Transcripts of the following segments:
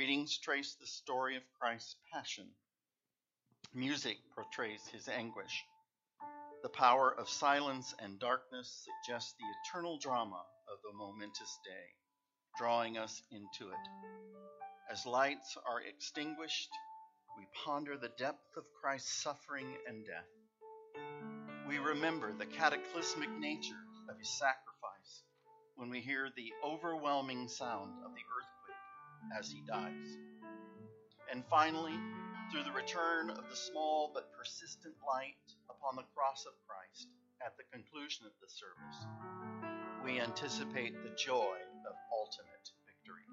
Readings trace the story of Christ's passion. Music portrays his anguish. The power of silence and darkness suggests the eternal drama of the momentous day, drawing us into it. As lights are extinguished, we ponder the depth of Christ's suffering and death. We remember the cataclysmic nature of his sacrifice when we hear the overwhelming sound of the earthquake as he dies. And finally, through the return of the small but persistent light upon the cross of Christ at the conclusion of the service, we anticipate the joy of ultimate victory.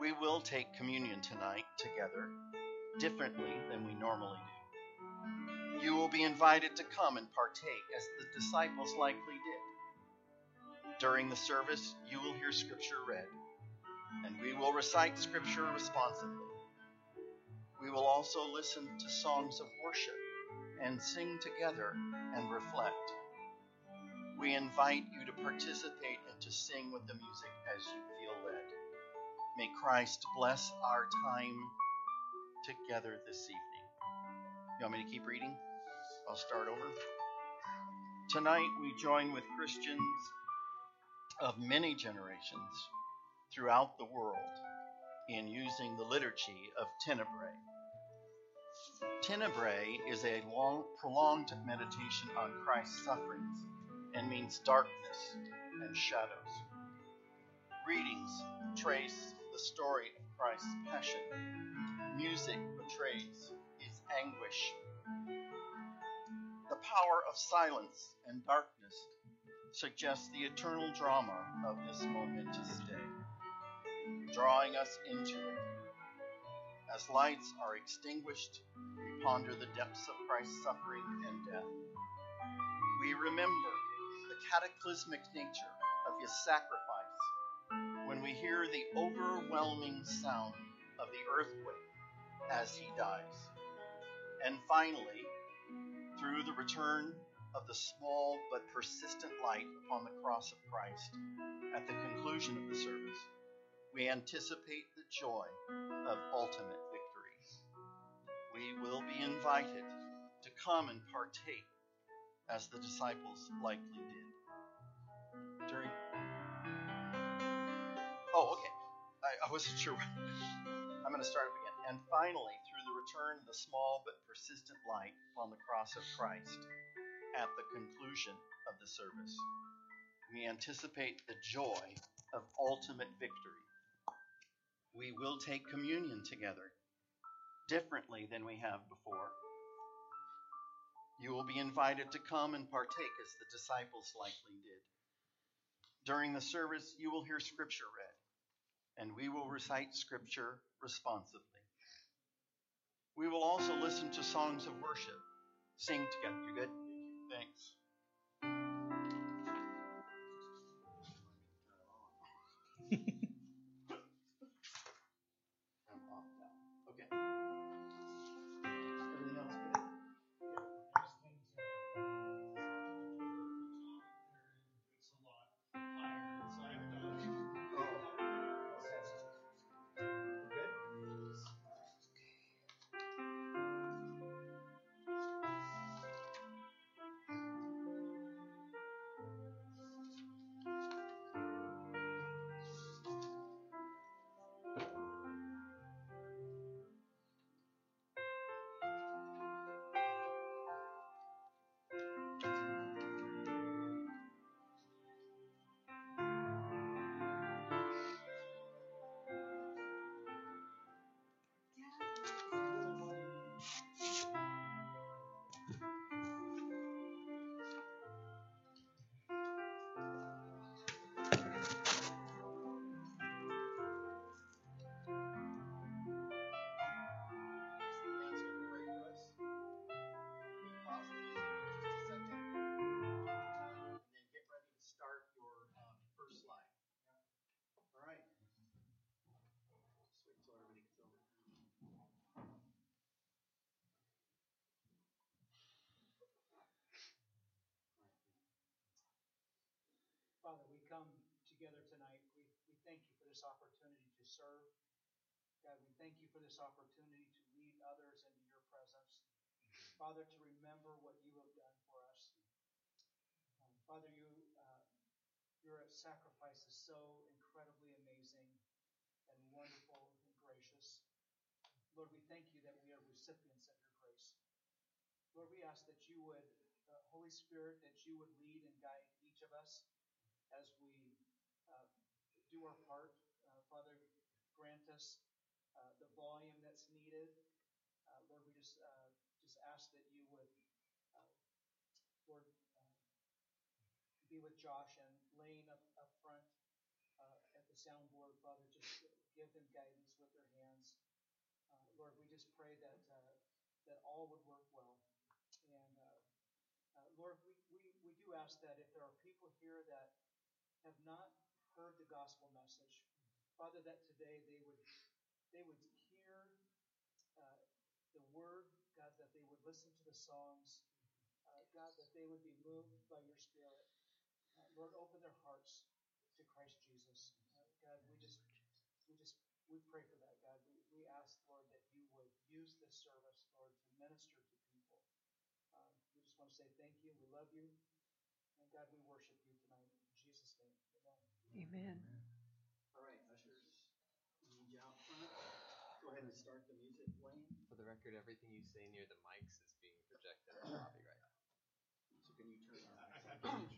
We will take communion tonight together, differently than we normally do. You will be invited to come and partake as the disciples likely did. During the service, you will hear Scripture read, and we will recite Scripture responsively. We will also listen to songs of worship and sing together and reflect. We invite you to participate and to sing with the music as you feel led. May Christ bless our time together this evening. You want me to keep reading? I'll start over. Tonight we join with Christians of many generations throughout the world in using the liturgy of Tenebrae. Tenebrae is a long, prolonged meditation on Christ's sufferings and means darkness and shadows. Readings trace the story of Christ's passion. Music portrays his anguish. The power of silence and darkness suggests the eternal drama of this momentous day, drawing us into it. As lights are extinguished, we ponder the depths of Christ's suffering and death. We remember the cataclysmic nature of his sacrifice when we hear the overwhelming sound of the earthquake as he dies. And finally, through the return of the small but persistent light upon the cross of Christ at the conclusion of the service, we anticipate the joy of ultimate victory. We will be invited to come and partake as the disciples likely did. During Oh, okay. I, I wasn't sure. I'm going to start up again. And finally, through the return of the small but persistent light upon the cross of Christ at the conclusion of the service, we anticipate the joy of ultimate victory we will take communion together differently than we have before. You will be invited to come and partake as the disciples likely did. During the service, you will hear Scripture read, and we will recite Scripture responsively. We will also listen to songs of worship, sing together. You good? Thanks. Father, to remember what you have done for us. Um, Father, you, uh, your sacrifice is so incredibly amazing and wonderful and gracious. Lord, we thank you that we are recipients of your grace. Lord, we ask that you would, uh, Holy Spirit, that you would lead and guide each of us as we uh, do our part. Uh, Father, grant us uh, the volume that's needed. Uh, Lord, we just uh, just ask that you would, uh, Lord, uh, be with Josh and Lane up, up front uh, at the soundboard. Father, just give them guidance with their hands. Uh, Lord, we just pray that uh, that all would work well. And uh, Lord, we, we, we do ask that if there are people here that have not heard the gospel message, Father, that today they would they would hear uh, the word, would listen to the songs, uh, God, that they would be moved by your Spirit. Uh, Lord, open their hearts to Christ Jesus. Uh, God, we just we just we pray for that, God. We, we ask, Lord, that you would use this service, Lord, to minister to people. Um, we just want to say thank you. We love you. And God, we worship you tonight. In Jesus' name. Amen. Amen. All right, ushers, need you out front. Go ahead and start the music playing. For the record, everything you say near the mics is being projected on Bobby right now. So can you turn on?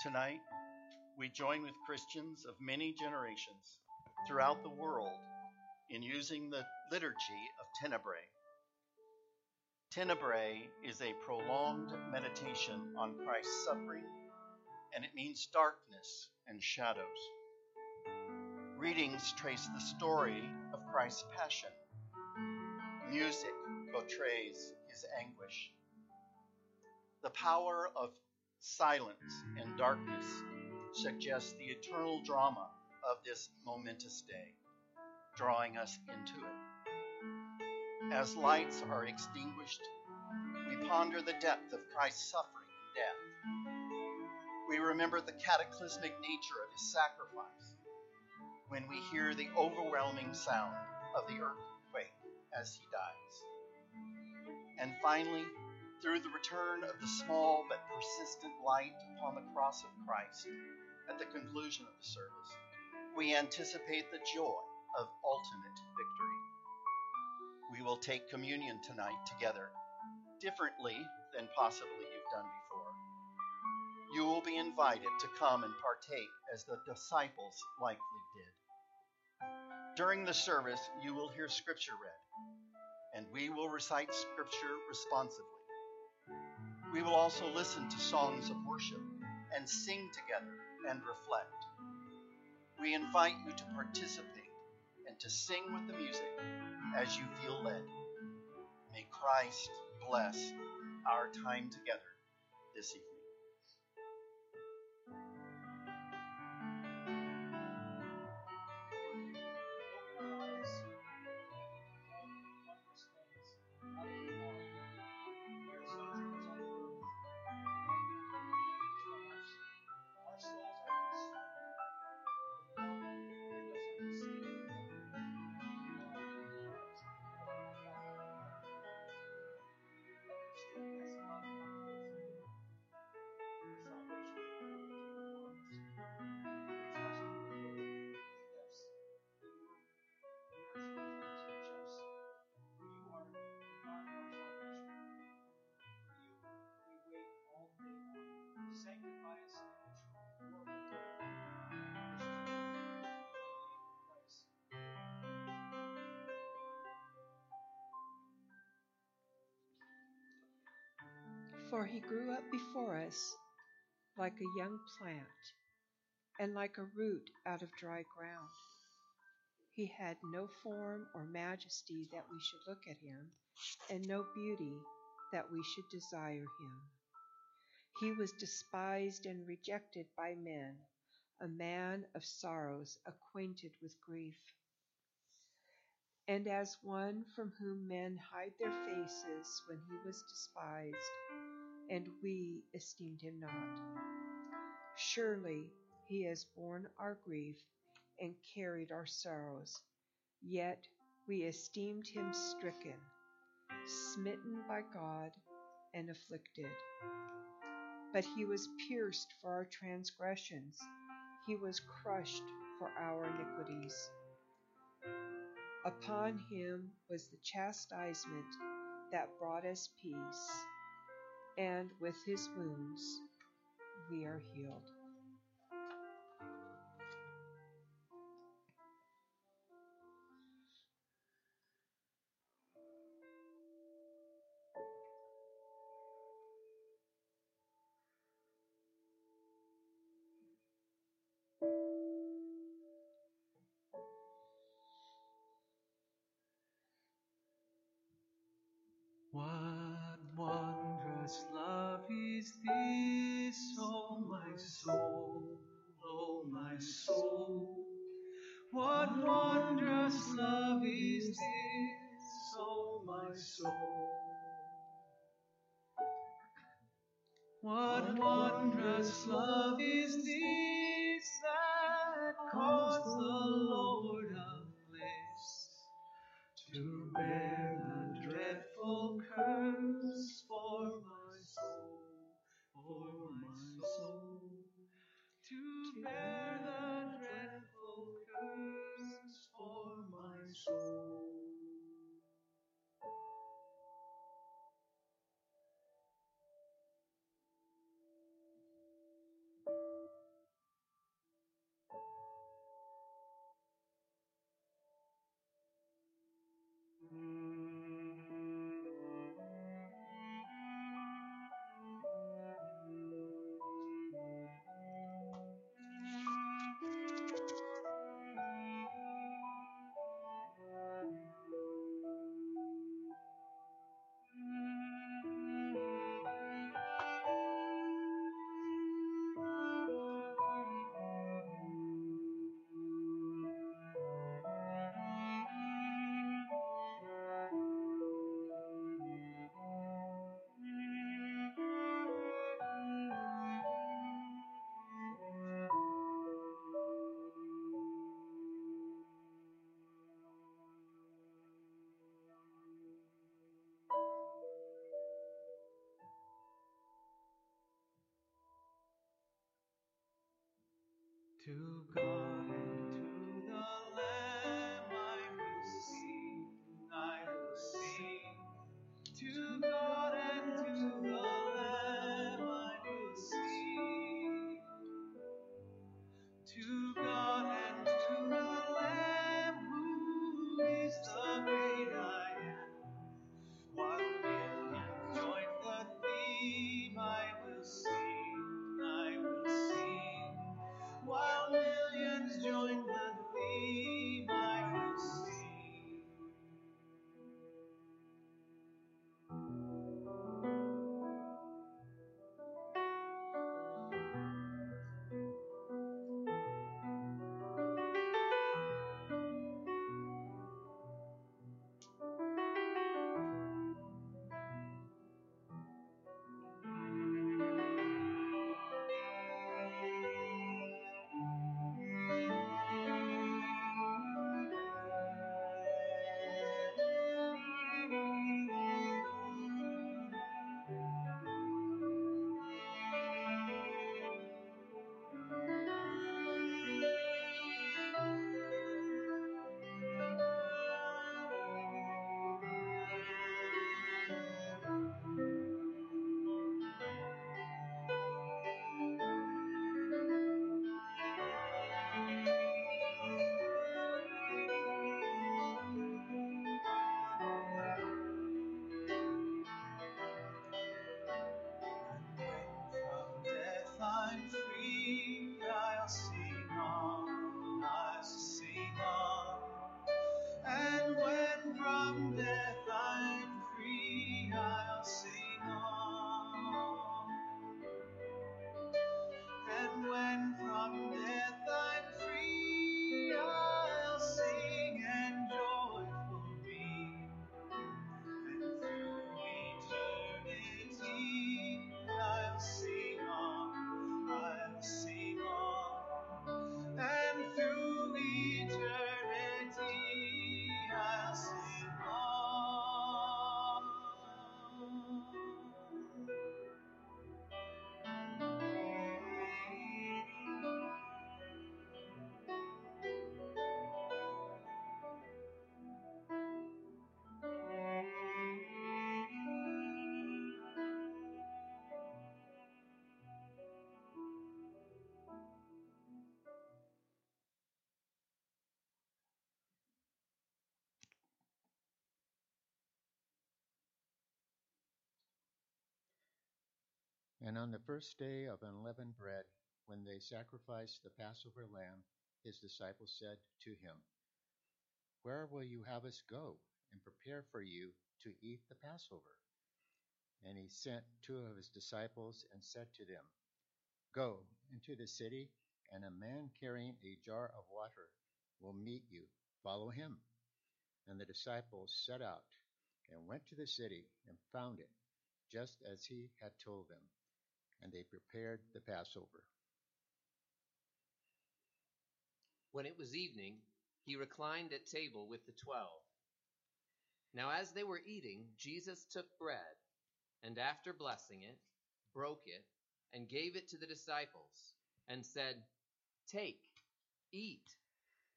Tonight, we join with Christians of many generations throughout the world in using the liturgy of Tenebrae. Tenebrae is a prolonged meditation on Christ's suffering, and it means darkness and shadows. Readings trace the story of Christ's passion. Music portrays his anguish. The power of silence, and mm. darkness suggest the eternal drama of this momentous day, drawing us into it. As lights are extinguished, we ponder the depth of Christ's suffering and death. We remember the cataclysmic nature of his sacrifice when we hear the overwhelming sound of the earthquake as he dies. And finally, through the return of the small but persistent light upon the cross of Christ at the conclusion of the service, we anticipate the joy of ultimate victory. We will take communion tonight together, differently than possibly you've done before. You will be invited to come and partake as the disciples likely did. During the service, you will hear Scripture read, and we will recite Scripture responsively. We will also listen to songs of worship and sing together and reflect. We invite you to participate and to sing with the music as you feel led. May Christ bless our time together this evening. For he grew up before us like a young plant and like a root out of dry ground. He had no form or majesty that we should look at him, and no beauty that we should desire him. He was despised and rejected by men, a man of sorrows, acquainted with grief. And as one from whom men hide their faces when he was despised, and we esteemed him not. Surely he has borne our grief and carried our sorrows, yet we esteemed him stricken, smitten by God, and afflicted. But he was pierced for our transgressions, he was crushed for our iniquities. Upon him was the chastisement that brought us peace, and with his wounds we are healed. Soul, oh my soul? What wondrous love is this, oh my soul? What wondrous love is this that caused the Lord of bliss to bear the dreadful curse for my soul, for my soul, to bear the dreadful curse for my soul. To God And on the first day of unleavened bread, when they sacrificed the Passover lamb, his disciples said to him, Where will you have us go and prepare for you to eat the Passover? And he sent two of his disciples and said to them, Go into the city, and a man carrying a jar of water will meet you. Follow him. And the disciples set out and went to the city and found it, just as he had told them. And they prepared the Passover. When it was evening, he reclined at table with the twelve. Now, as they were eating, Jesus took bread, and after blessing it, broke it, and gave it to the disciples, and said, Take, eat.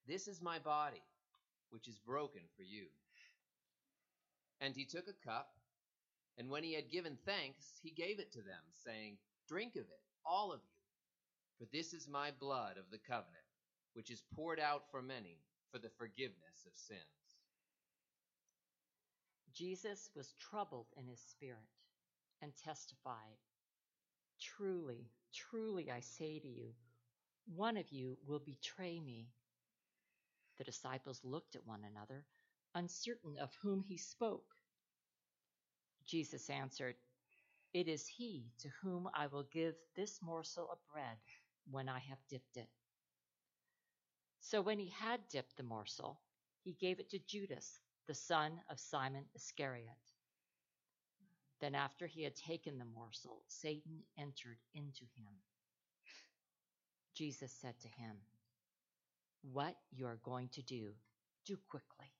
This is my body, which is broken for you. And he took a cup, and when he had given thanks, he gave it to them, saying, Drink of it, all of you, for this is my blood of the covenant which is poured out for many for the forgiveness of sins. Jesus was troubled in his spirit and testified, Truly, truly, I say to you, one of you will betray me. The disciples looked at one another, uncertain of whom he spoke. Jesus answered, It is he to whom I will give this morsel of bread when I have dipped it. So when he had dipped the morsel, he gave it to Judas, the son of Simon Iscariot. Then, after he had taken the morsel, Satan entered into him. Jesus said to him, What you are going to do, do quickly.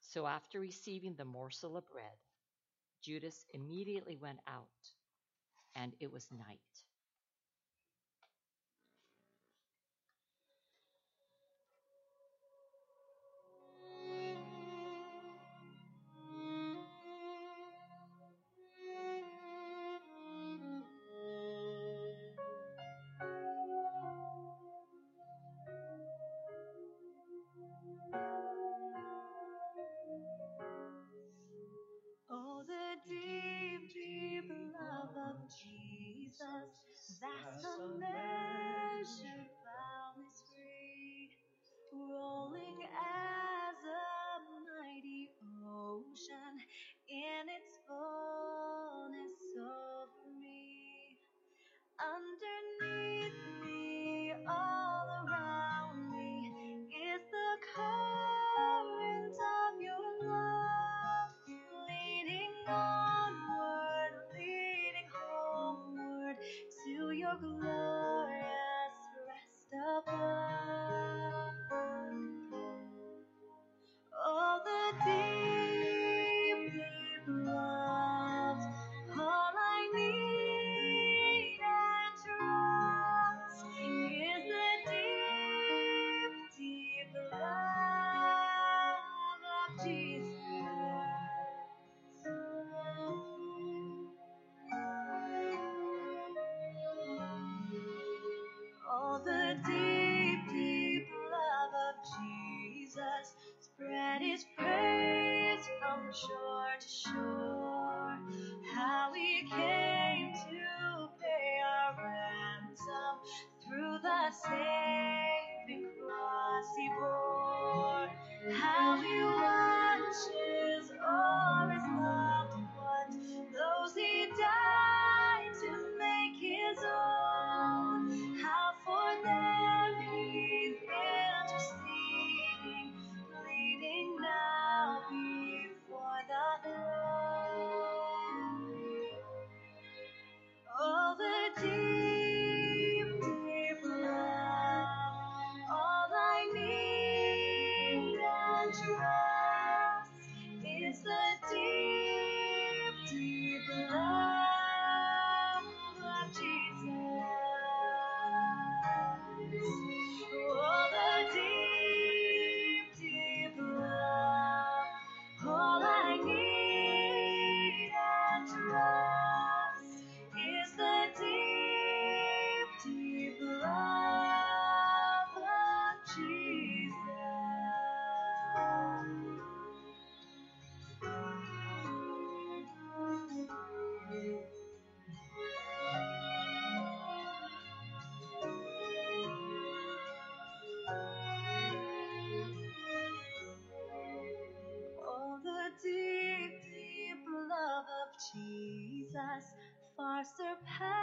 So, after receiving the morsel of bread, Judas immediately went out, and it was night. Are surpassing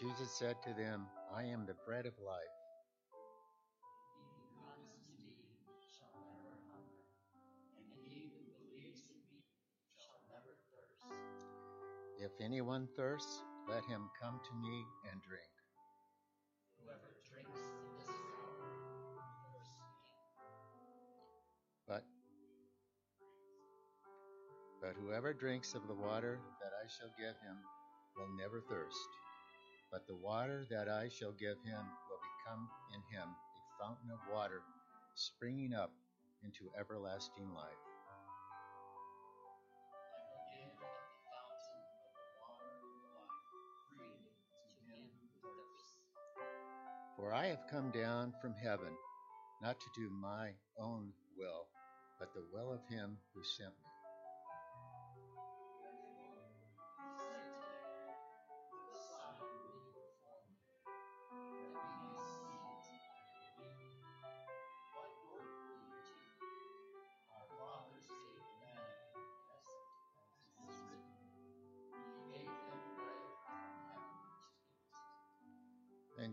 Jesus said to them, I am the bread of life. He who comes to me shall never hunger, and he who believes in me shall never thirst. If anyone thirsts, let him come to me and drink. Whoever drinks this fountain will thirst again. But but whoever drinks of the water that I shall give him will never thirst. But the water that I shall give him will become in him a fountain of water springing up into everlasting life. I will give of the fountain of the water of life freely to him who thirsts. For I have come down from heaven not to do my own will, but the will of him who sent me.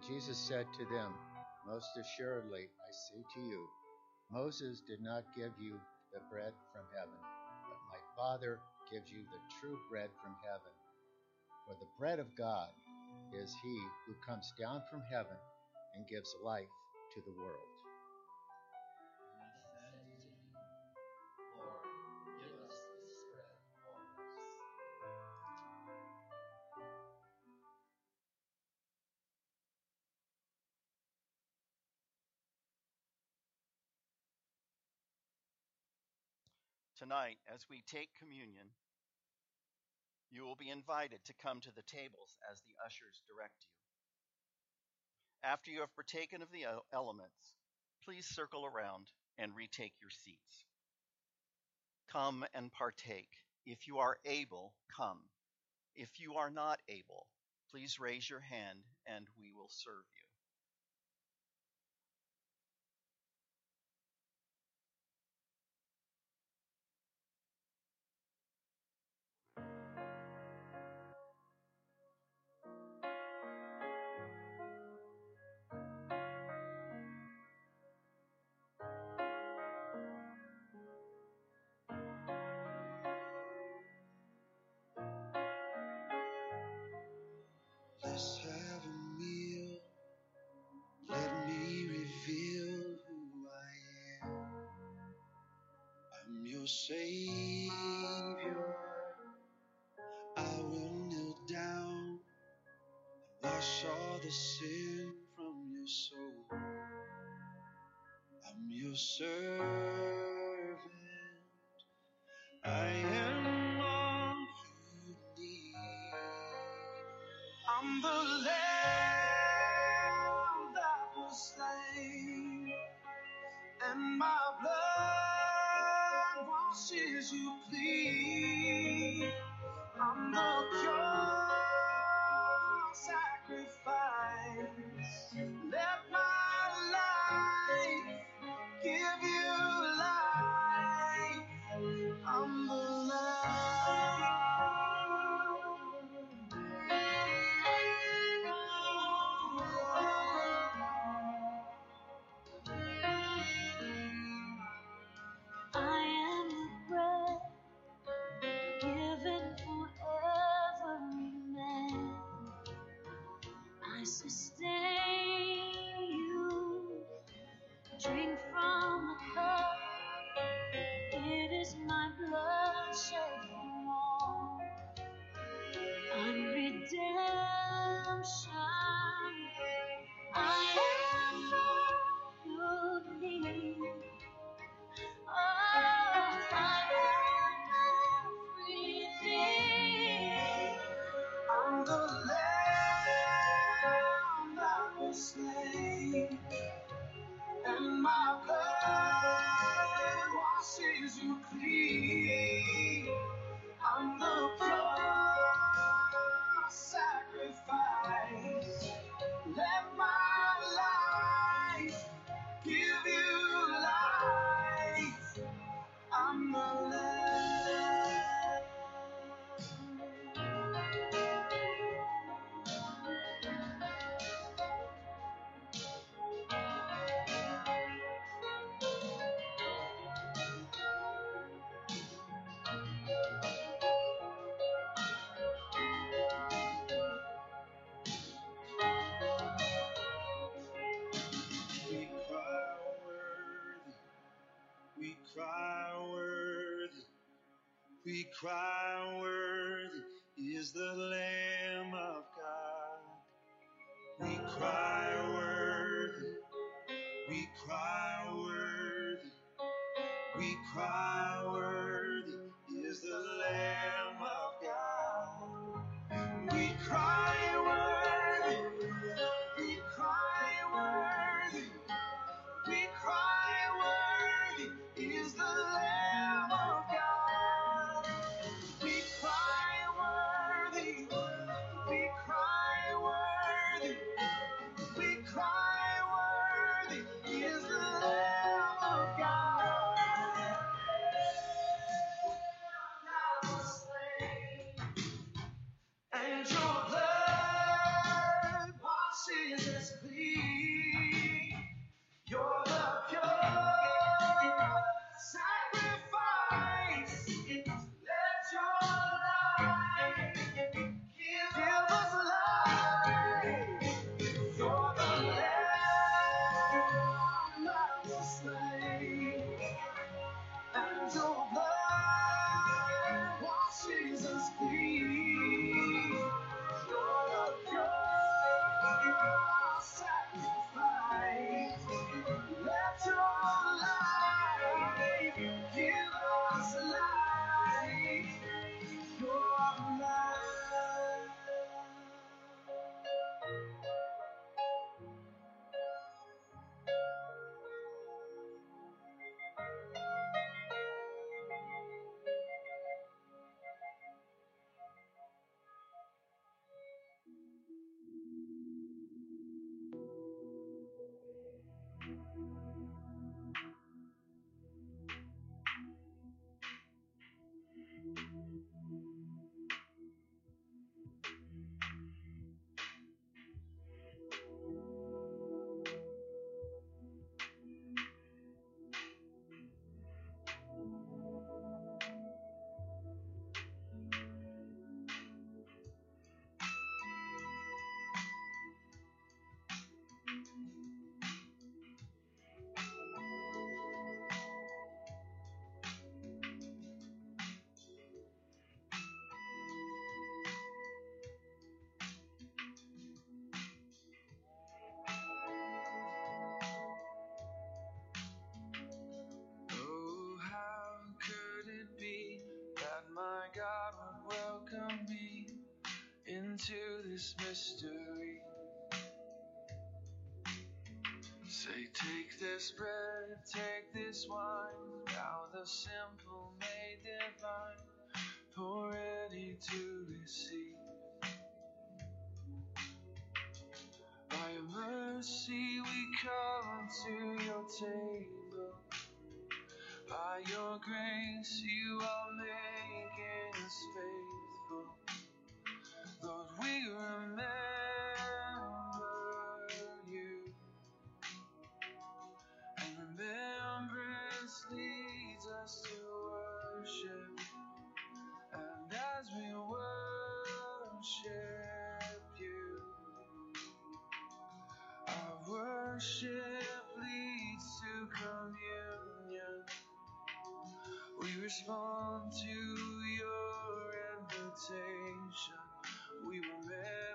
Jesus said to them, Most assuredly I say to you, Moses did not give you the bread from heaven, but my Father gives you the true bread from heaven. For the bread of God is he who comes down from heaven and gives life to the world. Tonight, as we take communion, you will be invited to come to the tables as the ushers direct you. After you have partaken of the elements, please circle around and retake your seats. Come and partake. If you are able, come. If you are not able, please raise your hand and we will serve you. Savior. I will kneel down wash all the sin from your soul. I'm your servant. Cry worthy is the Lamb of God. We cry worthy, we cry worthy, we cry into this mystery. Say, take this bread, take this wine, thou the simple made divine, for ready to receive. By your mercy we come to your table. By your grace you are making us remember you. And remembrance leads us to worship. And as we worship you, our worship leads to communion. We respond to your invitation. We remember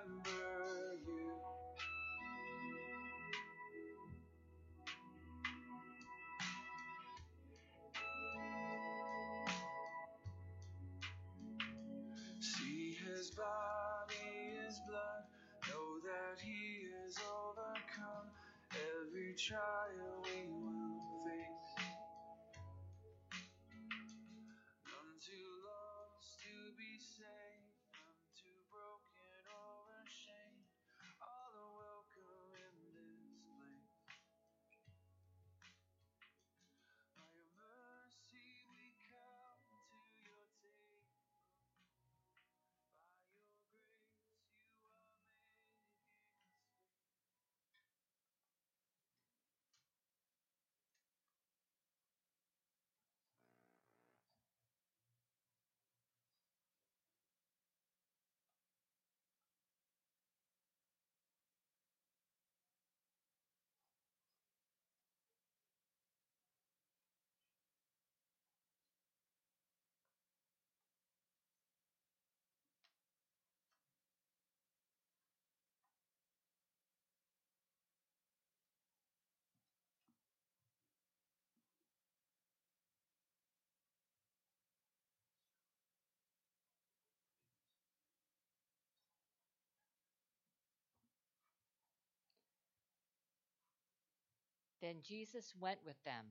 Then Jesus went with them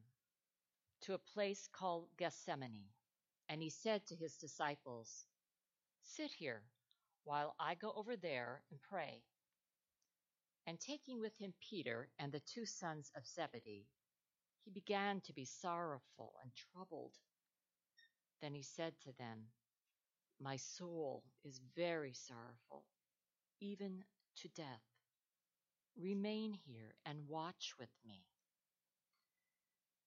to a place called Gethsemane, and he said to his disciples, Sit here while I go over there and pray. And taking with him Peter and the two sons of Zebedee, he began to be sorrowful and troubled. Then he said to them, My soul is very sorrowful, even to death. Remain here and watch with me.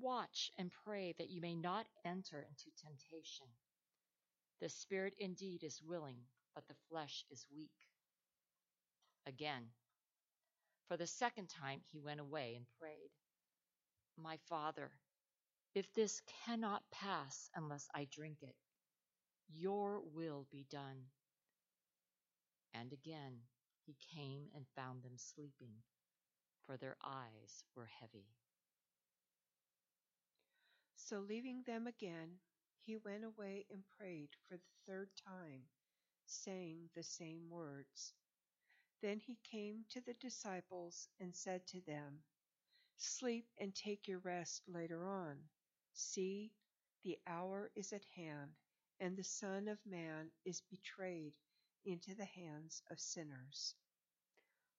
Watch and pray that you may not enter into temptation. The spirit indeed is willing, but the flesh is weak. Again, for the second time he went away and prayed, My Father, if this cannot pass unless I drink it, your will be done. And again he came and found them sleeping, for their eyes were heavy. So leaving them again, he went away and prayed for the third time, saying the same words. Then he came to the disciples and said to them, Sleep and take your rest later on. See, the hour is at hand, and the Son of Man is betrayed into the hands of sinners.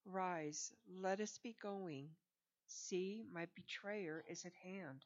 Rise, let us be going. See, my betrayer is at hand.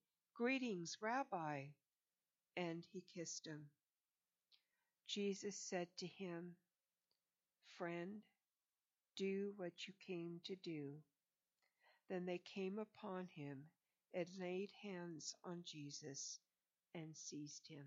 Greetings, Rabbi. And he kissed him. Jesus said to him, Friend, do what you came to do. Then they came upon him and laid hands on Jesus and seized him.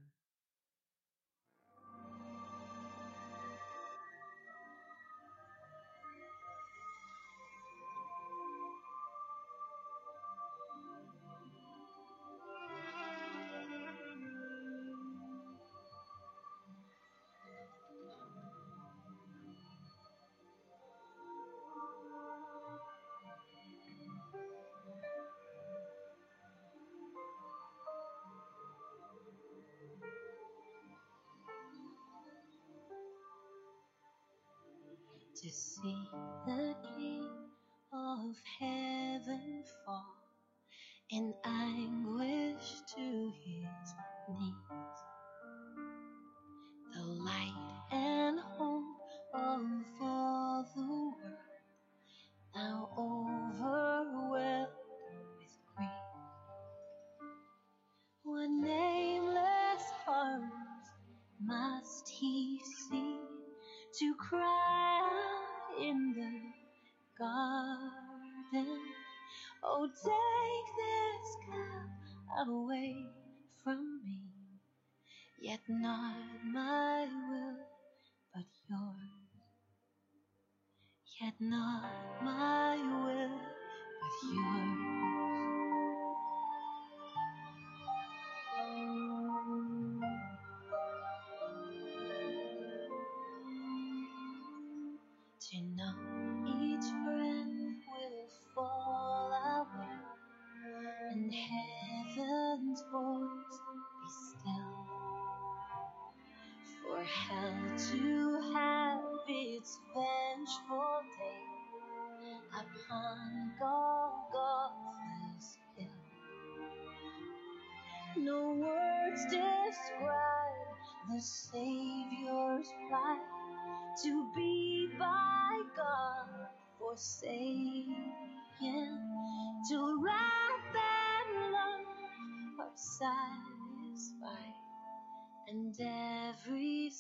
to be by God forsaken, to wrath and love are satisfied, and every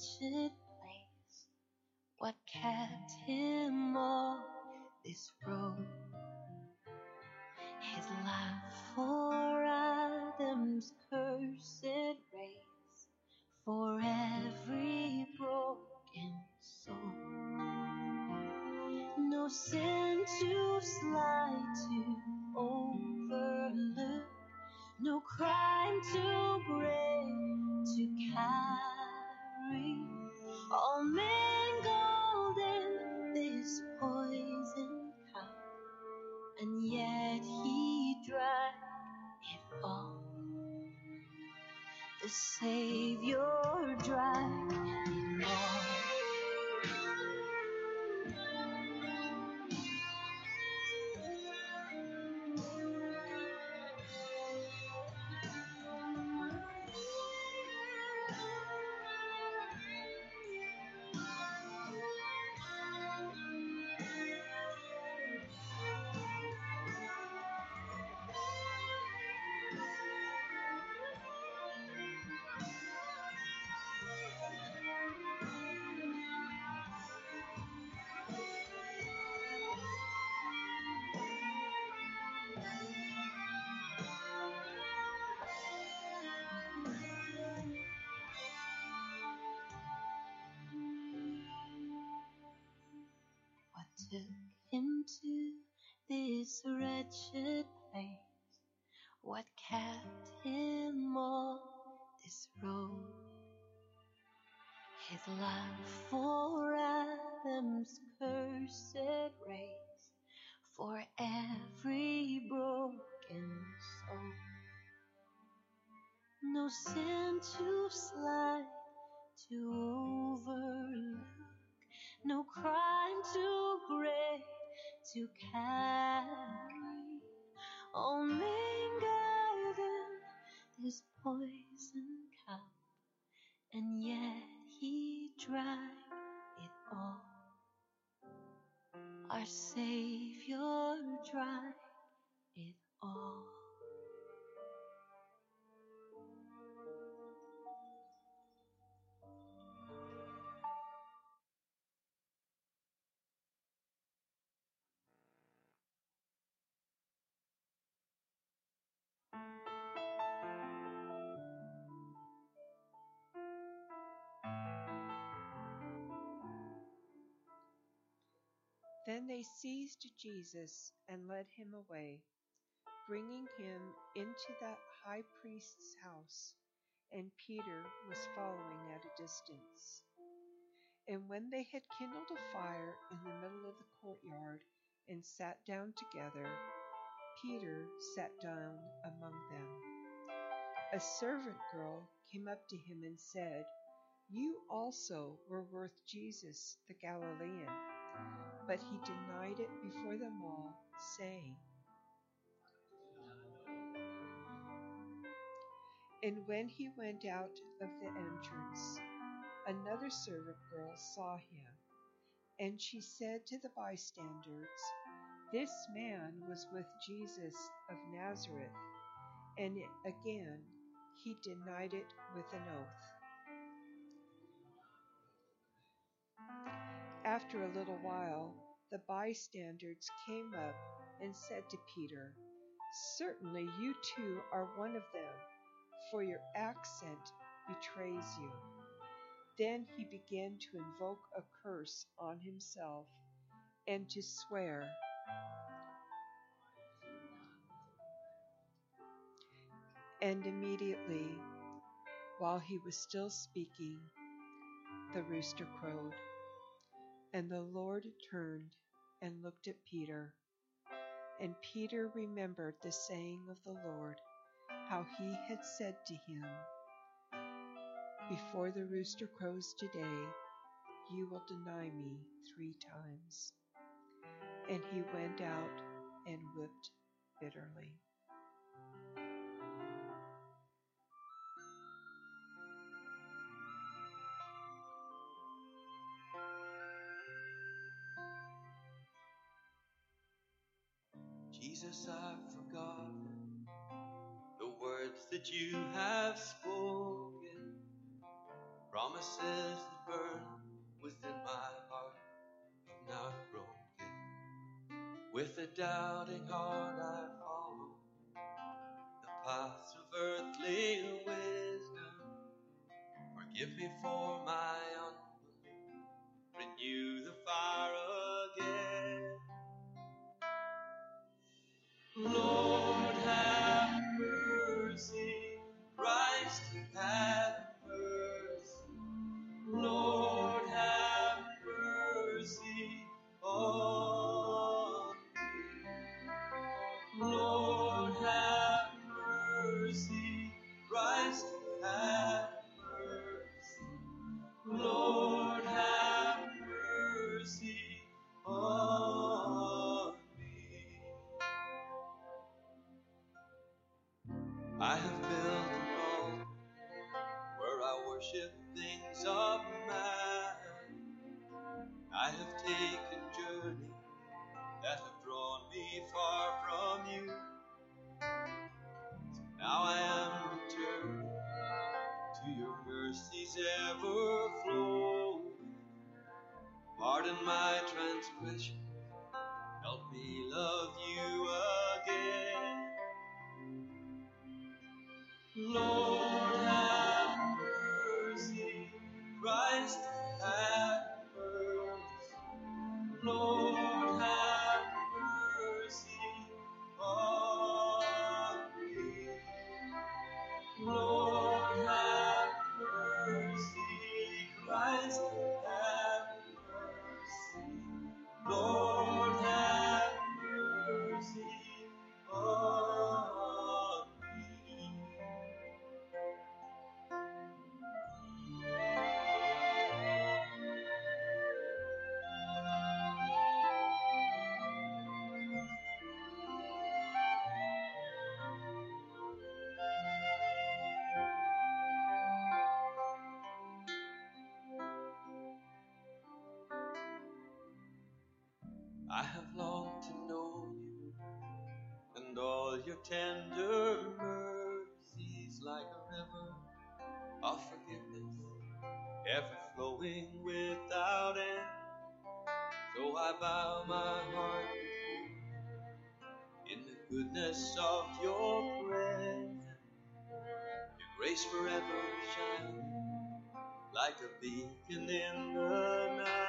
wretched place. What kept him on this road? His love for Adam's cursed race, for every broken soul. No sin. took him to this wretched place? What kept him on this road? His love for Adam's cursed race, for every broken soul. No sin too slight to over no crime too great to carry. Mingled in this poison cup, and yet he drank it all. Our Savior drank it all. Then they seized Jesus and led him away, bringing him into the high priest's house, and Peter was following at a distance. And when they had kindled a fire in the middle of the courtyard and sat down together, Peter sat down among them. A servant girl came up to him and said, You also were with Jesus the Galilean. But he denied it before them all, saying, And when he went out of the entrance, another servant girl saw him, and she said to the bystanders, This man was with Jesus of Nazareth. And again he denied it with an oath. After a little while, the bystanders came up and said to Peter, Certainly you too are one of them, for your accent betrays you. Then he began to invoke a curse on himself and to swear. And immediately, while he was still speaking, the rooster crowed. And the Lord turned and looked at Peter. And Peter remembered the saying of the Lord, how he had said to him, Before the rooster crows today, you will deny me three times. And he went out and wept bitterly. I've forgotten the words that you have spoken, promises that burn within my heart, have now broken. With a doubting heart, I follow the paths of earthly wisdom. Forgive me for my unbelief, renew the fire again. Lord, tender mercies like a river of forgiveness, ever flowing without end. So I bow my heart in the goodness of your presence. Your grace forever shining like a beacon in the night.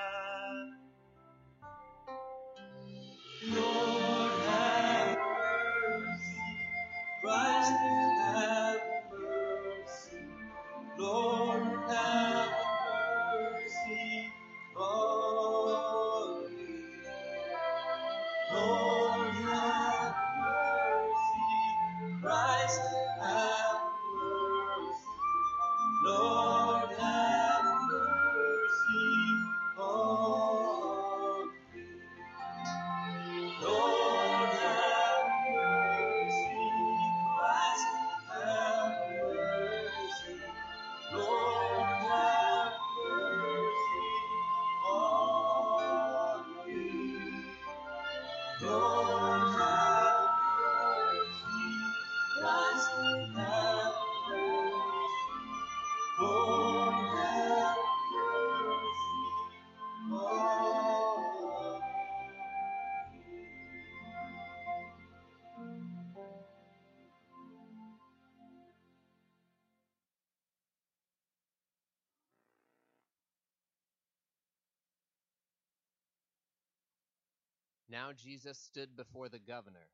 Now Jesus stood before the governor,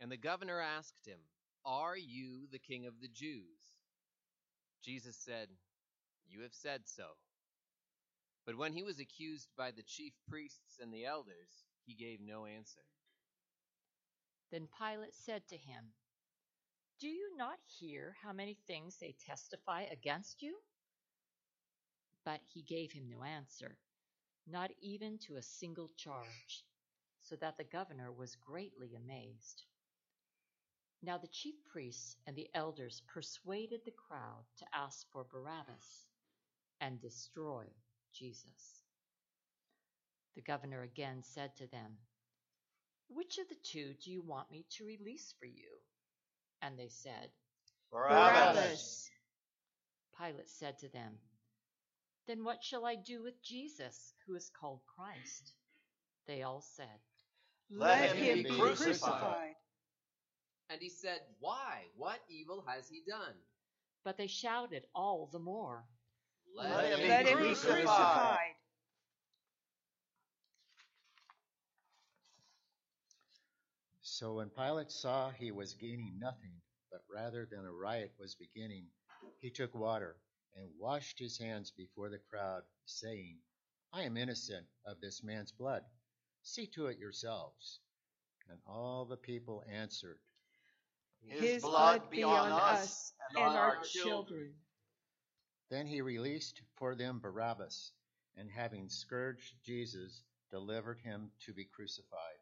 and the governor asked him, Are you the king of the Jews? Jesus said, You have said so. But when he was accused by the chief priests and the elders, he gave no answer. Then Pilate said to him, Do you not hear how many things they testify against you? But he gave him no answer, not even to a single charge, so that the governor was greatly amazed. Now the chief priests and the elders persuaded the crowd to ask for Barabbas and destroy Jesus. The governor again said to them, Which of the two do you want me to release for you? And they said, Barabbas. Pilate said to them, Then what shall I do with Jesus, who is called Christ? They all said, Let him be crucified. And he said, Why? What evil has he done? But they shouted all the more, Let him be Let him be crucified. crucified. So when Pilate saw he was gaining nothing, but rather than a riot was beginning, he took water and washed his hands before the crowd, saying, I am innocent of this man's blood. See to it yourselves. And all the people answered, His blood be on us and our children. Then he released for them Barabbas, and having scourged Jesus, delivered him to be crucified.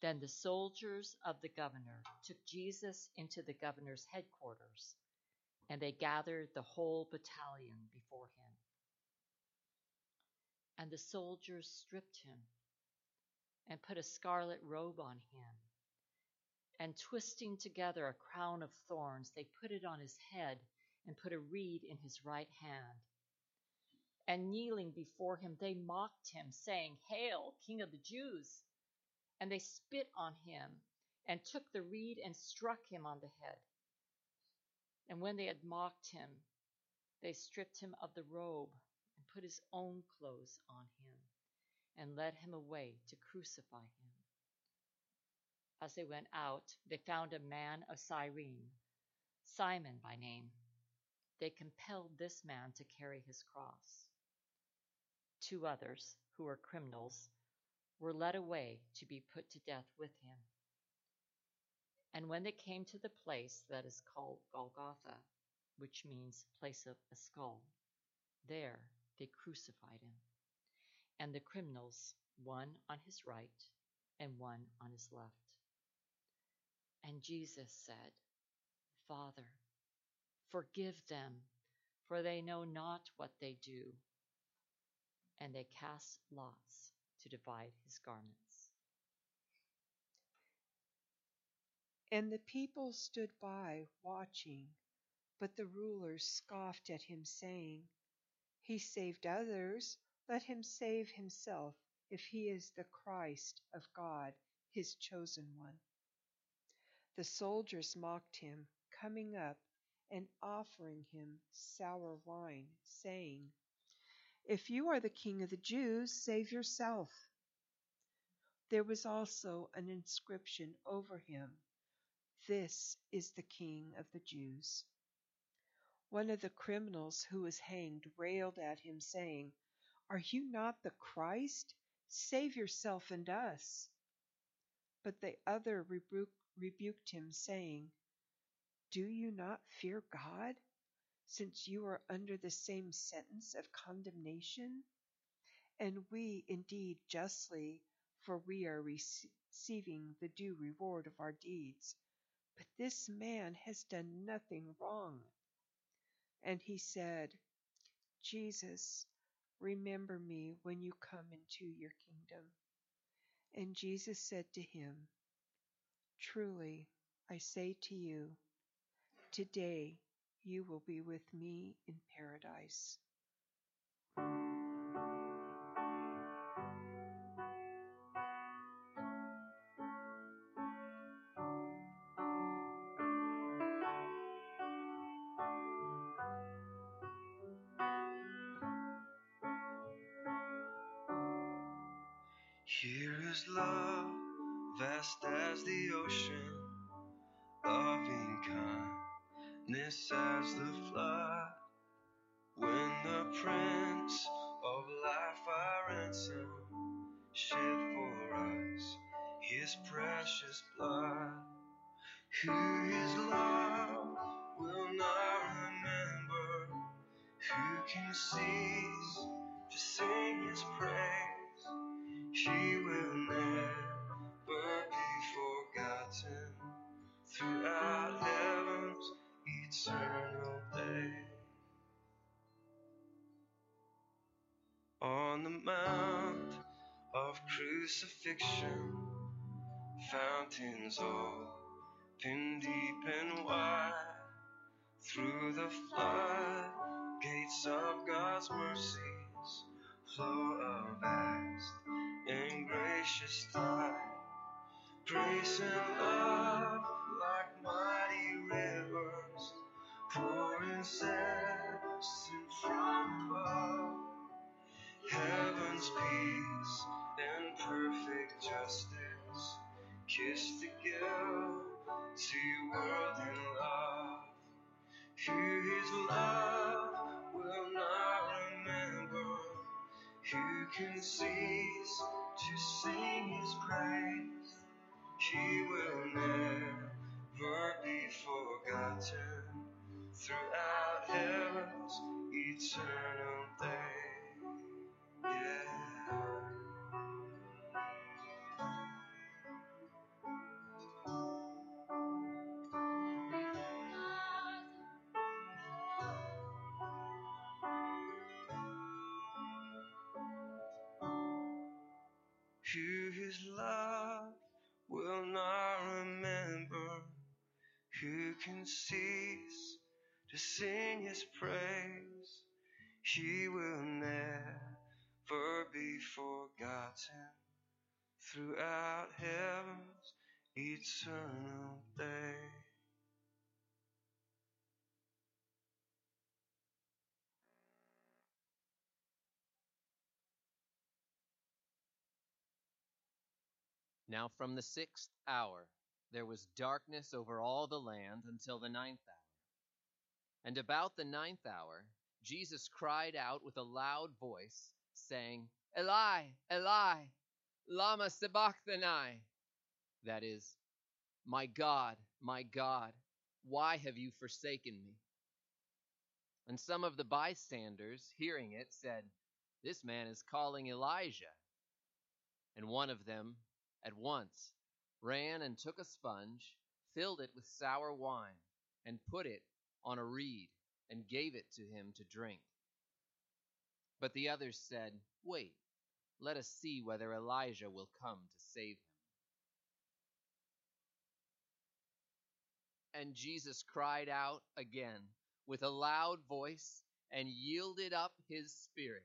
Then the soldiers of the governor took Jesus into the governor's headquarters, and they gathered the whole battalion before him. And the soldiers stripped him and put a scarlet robe on him. And twisting together a crown of thorns, they put it on his head and put a reed in his right hand. And kneeling before him, they mocked him, saying, Hail, King of the Jews! And they spit on him and took the reed and struck him on the head. And when they had mocked him, they stripped him of the robe and put his own clothes on him and led him away to crucify him. As they went out, they found a man of Cyrene, Simon by name. They compelled this man to carry his cross. Two others, who were criminals, were led away to be put to death with him. And when they came to the place that is called Golgotha, which means place of a skull, there they crucified him, and the criminals, one on his right and one on his left. And Jesus said, Father, forgive them, for they know not what they do. And they cast lots to divide his garments. And the people stood by, watching. But the rulers scoffed at him, saying, He saved others, let him save himself, if he is the Christ of God, his chosen one. The soldiers mocked him, coming up and offering him sour wine, saying, If you are the king of the Jews, save yourself. There was also an inscription over him This is the king of the Jews. One of the criminals who was hanged railed at him, saying, Are you not the Christ? Save yourself and us. But the other rebu- rebuked him, saying, Do you not fear God, since you are under the same sentence of condemnation? And we indeed justly, for we are receiving the due reward of our deeds. But this man has done nothing wrong. And he said, Jesus, remember me when you come into your kingdom. And Jesus said to him, Truly, I say to you, today you will be with me in paradise. Here is love, vast as the ocean, loving kindness as the flood. When the Prince of Life our ransom shed for us his precious blood. Who his love will not remember, who can cease to sing his praise? He will never be forgotten throughout eternal day. On the mount of crucifixion, fountains open deep and wide. Through the flood gates of God's mercies flow a vast and gracious tide. Grace and love like mighty rivers can cease to sing his praise. He will never cease to sing his praise. He will never be forgotten throughout heaven's eternal day. Now from the sixth hour there was darkness over all the land until the ninth hour. And about the ninth hour Jesus cried out with a loud voice, saying, Eli, Eli, lama sabachthani. That is, My God, my God, why have you forsaken me? And some of the bystanders, hearing it, said, This man is calling Elijah. And one of them, at once ran and took a sponge, filled it with sour wine, and put it on a reed, and gave it to him to drink. But the others said, Wait, let us see whether Elijah will come to save him. And Jesus cried out again with a loud voice and yielded up his spirit.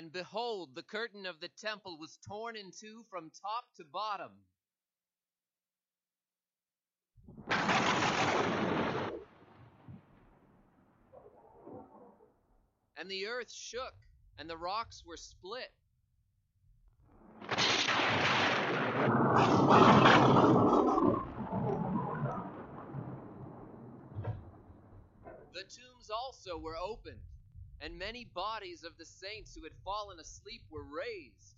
And behold, the curtain of the temple was torn in two from top to bottom. And the earth shook, and the rocks were split. The tombs also were opened, and many bodies of the saints who had fallen asleep were raised.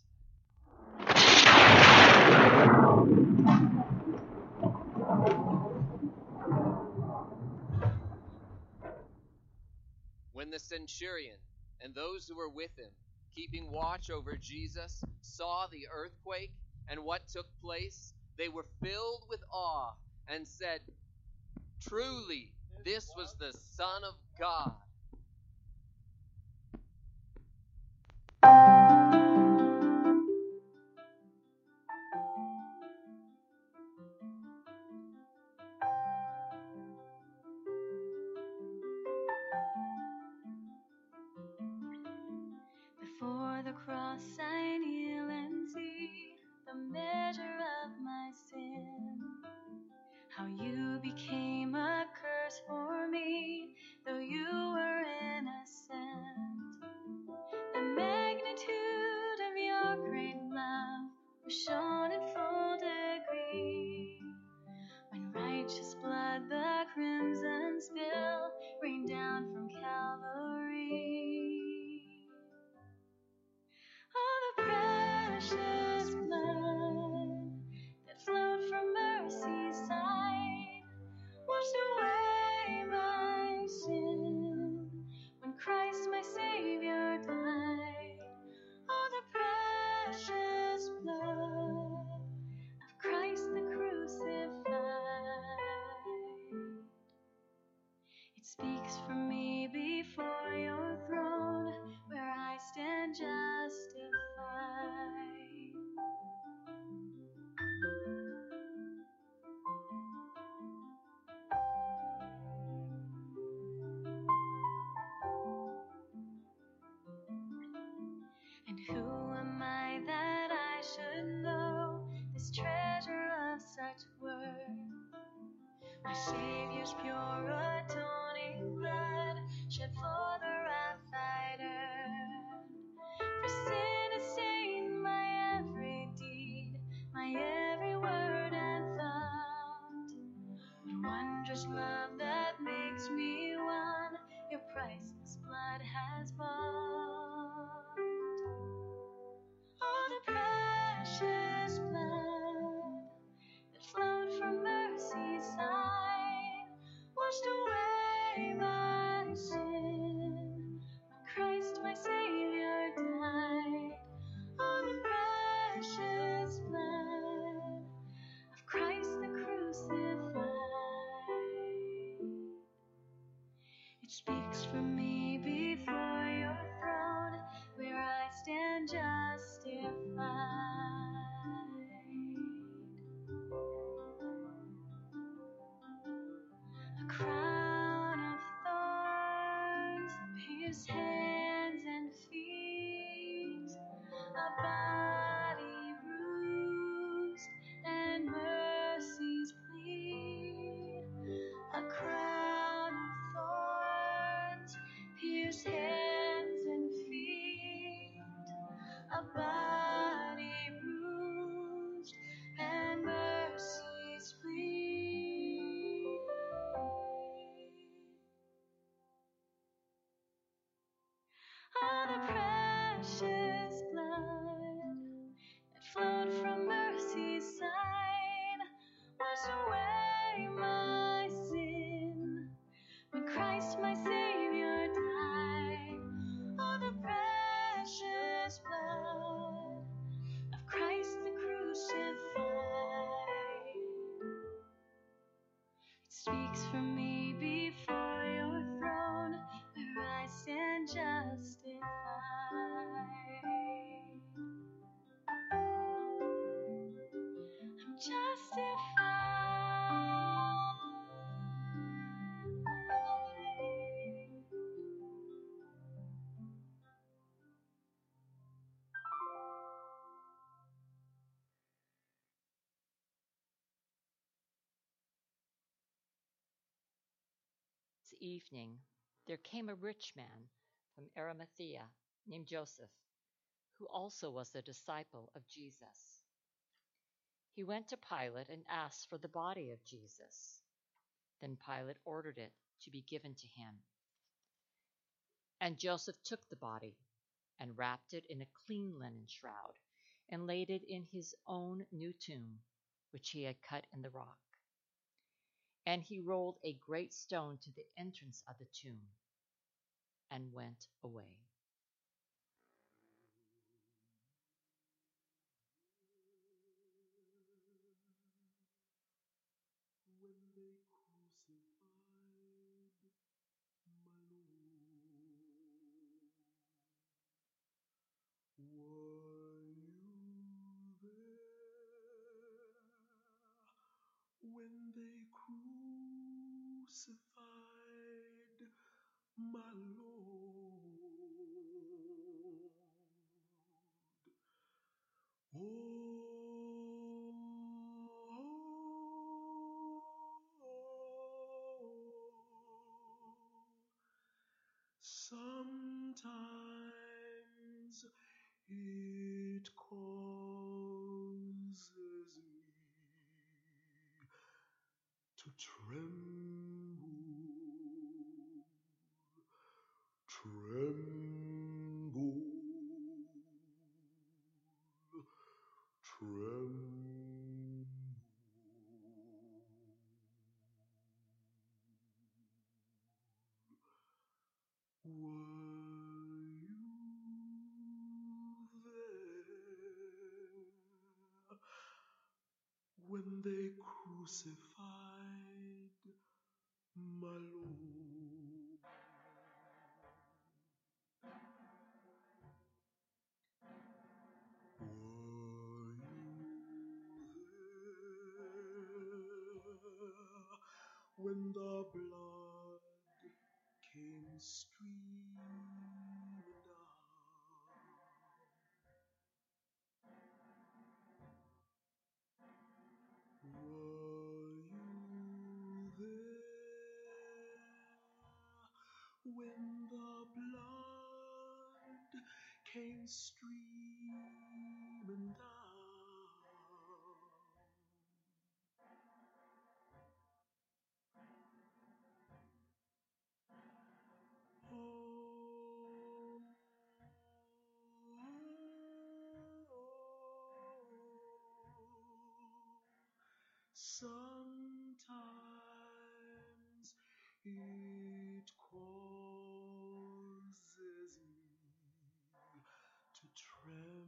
When the centurion and those who were with him, keeping watch over Jesus, saw the earthquake and what took place, they were filled with awe and said, Truly, this was the Son of God. Before Savior's pure atoning blood shed for the wrath I'd earned. For sin has stained my every deed, my every word and thought. Wondrous love that makes me one, your priceless blood has bought. Oh, the precious for me before your throne where I stand justified. A crown of thorns pierced hands evening, there came a rich man from Arimathea named Joseph, who also was a disciple of Jesus. He went to Pilate and asked for the body of Jesus. Then Pilate ordered it to be given to him. And Joseph took the body and wrapped it in a clean linen shroud and laid it in his own new tomb, which he had cut in the rock. And he rolled a great stone to the entrance of the tomb and went away. when they crucified my Lord? Tremble. Were you there when they crucified when the blood came streaming down? To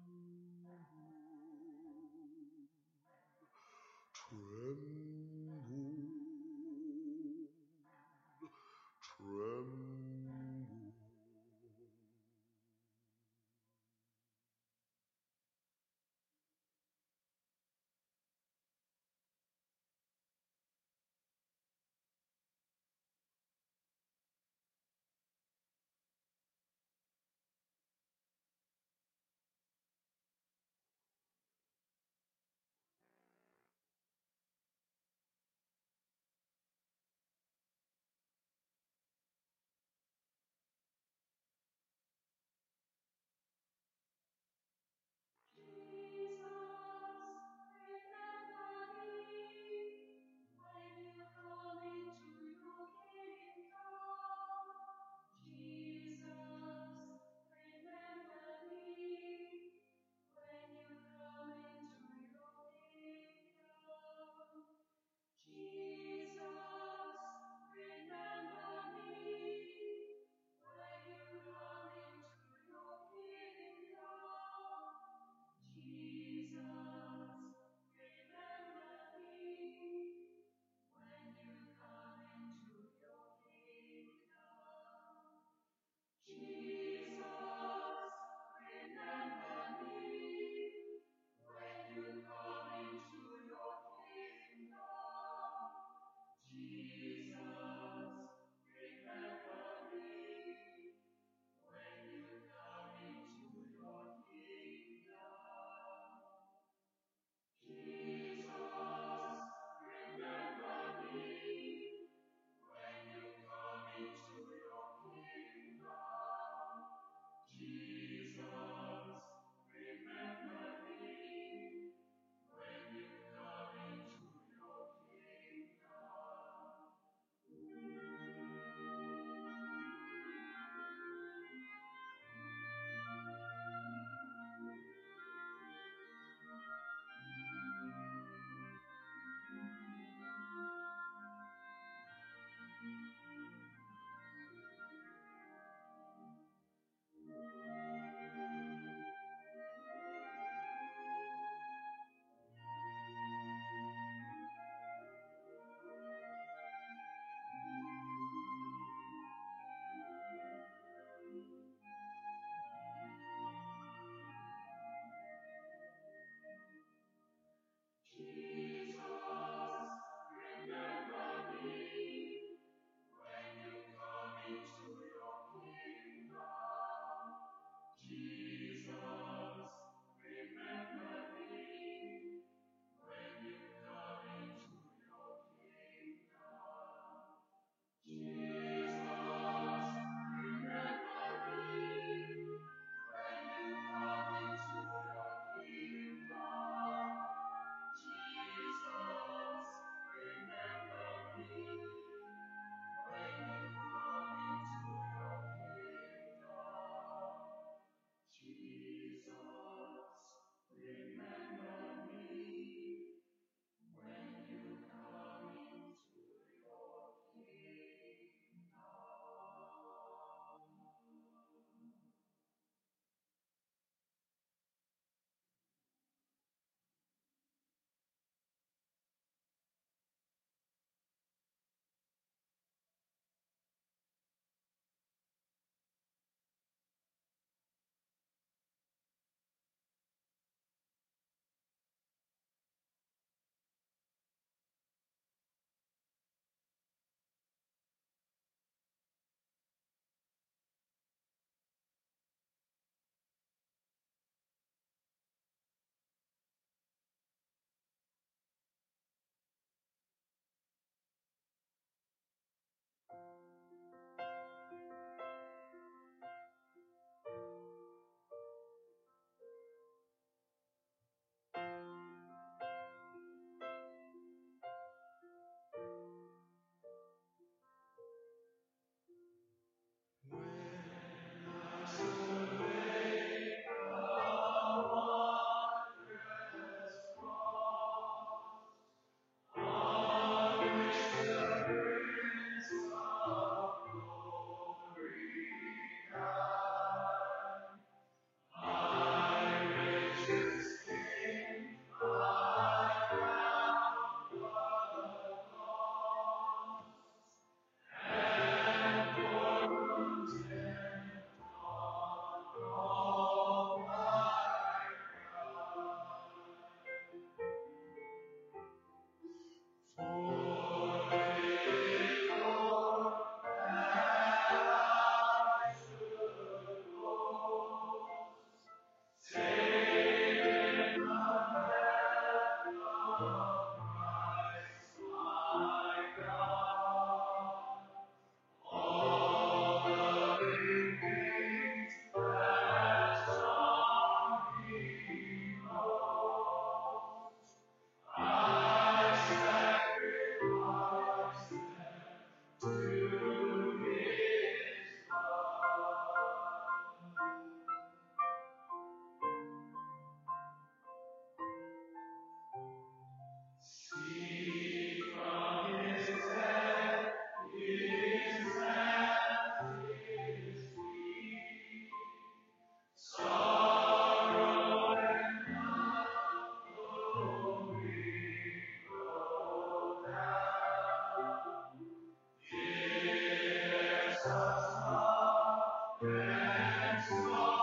Yes,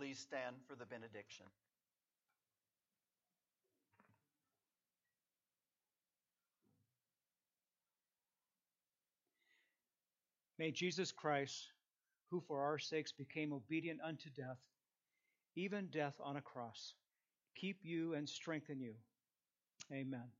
Please stand for the benediction. May Jesus Christ, who for our sakes became obedient unto death, even death on a cross, keep you and strengthen you. Amen.